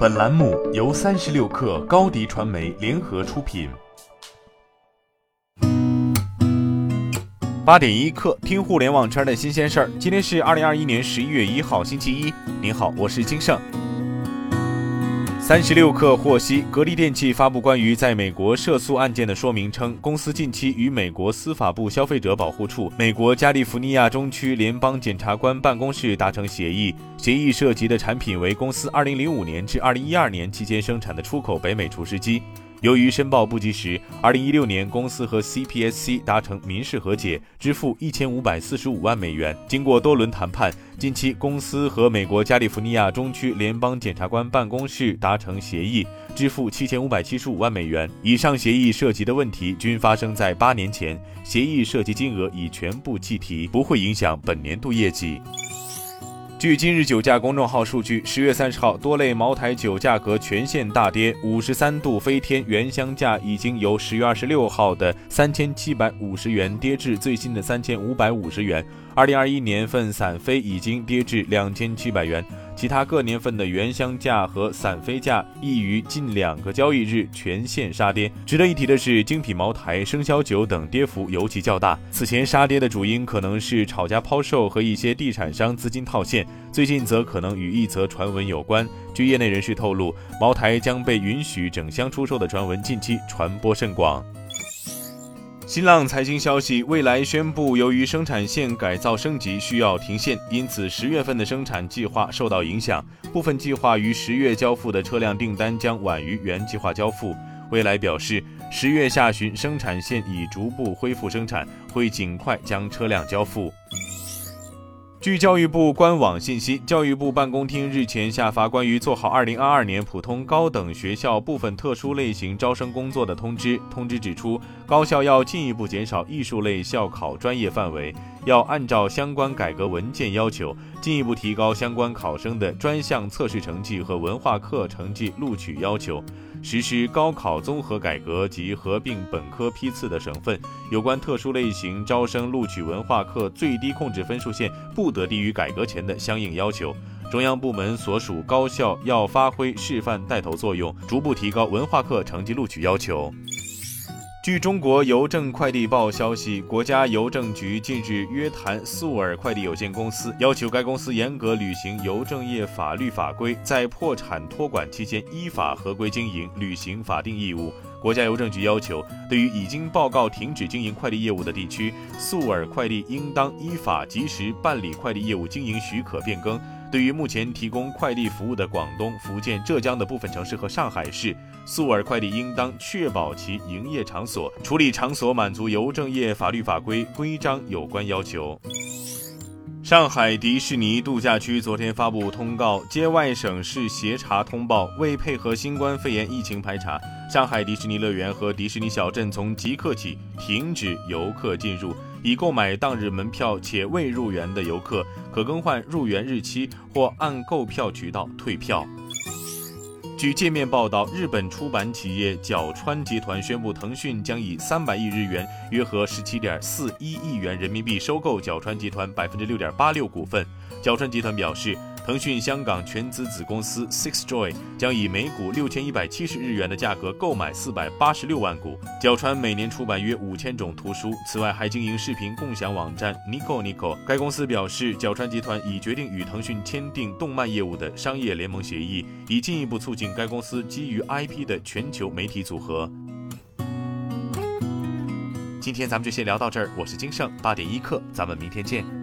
本栏目由三十六氪高低传媒联合出品。八点一刻，听互联网圈的新鲜事儿。今天是二零二一年十一月一号，星期一。您好，我是金盛。三十六氪获悉，格力电器发布关于在美国涉诉案件的说明称，公司近期与美国司法部消费者保护处、美国加利福尼亚中区联邦检察官办公室达成协议，协议涉及的产品为公司二零零五年至二零一二年期间生产的出口北美除湿机。由于申报不及时，二零一六年公司和 CPSC 达成民事和解，支付一千五百四十五万美元。经过多轮谈判，近期公司和美国加利福尼亚中区联邦检察官办公室达成协议，支付七千五百七十五万美元。以上协议涉及的问题均发生在八年前，协议涉及金额已全部计提，不会影响本年度业绩。据今日酒价公众号数据，十月三十号，多类茅台酒价格全线大跌，五十三度飞天原箱价已经由十月二十六号的三千七百五十元跌至最新的三千五百五十元。二零二一年份散飞已经跌至两千七百元。其他各年份的原香价和散飞价亦于近两个交易日全线杀跌。值得一提的是，精品茅台、生肖酒等跌幅尤其较大。此前杀跌的主因可能是炒家抛售和一些地产商资金套现，最近则可能与一则传闻有关。据业内人士透露，茅台将被允许整箱出售的传闻近期传播甚广。新浪财经消息，未来宣布，由于生产线改造升级需要停线，因此十月份的生产计划受到影响，部分计划于十月交付的车辆订单将晚于原计划交付。未来表示，十月下旬生产线已逐步恢复生产，会尽快将车辆交付。据教育部官网信息，教育部办公厅日前下发关于做好2022年普通高等学校部分特殊类型招生工作的通知。通知指出，高校要进一步减少艺术类校考专业范围，要按照相关改革文件要求，进一步提高相关考生的专项测试成绩和文化课成绩录取要求。实施高考综合改革及合并本科批次的省份，有关特殊类型招生录取文化课最低控制分数线不得低于改革前的相应要求。中央部门所属高校要发挥示范带头作用，逐步提高文化课成绩录取要求。据中国邮政快递报消息，国家邮政局近日约谈速尔快递有限公司，要求该公司严格履行邮政业法律法规，在破产托管期间依法合规经营，履行法定义务。国家邮政局要求，对于已经报告停止经营快递业务的地区，速尔快递应当依法及时办理快递业务经营许可变更。对于目前提供快递服务的广东、福建、浙江的部分城市和上海市，速尔快递应当确保其营业场所、处理场所满足邮政业法律法规规章有关要求。上海迪士尼度假区昨天发布通告，接外省市协查通报，为配合新冠肺炎疫情排查，上海迪士尼乐园和迪士尼小镇从即刻起停止游客进入。已购买当日门票且未入园的游客，可更换入园日期或按购票渠道退票。据界面报道，日本出版企业角川集团宣布，腾讯将以三百亿日元（约合十七点四一亿元人民币）收购角川集团百分之六点八六股份。角川集团表示。腾讯香港全资子公司 Six Joy 将以每股六千一百七十日元的价格购买四百八十六万股。角川每年出版约五千种图书，此外还经营视频共享网站 Nico Nico。该公司表示，角川集团已决定与腾讯签订动漫业务的商业联盟协议，以进一步促进该公司基于 IP 的全球媒体组合。今天咱们就先聊到这儿，我是金盛八点一刻，咱们明天见。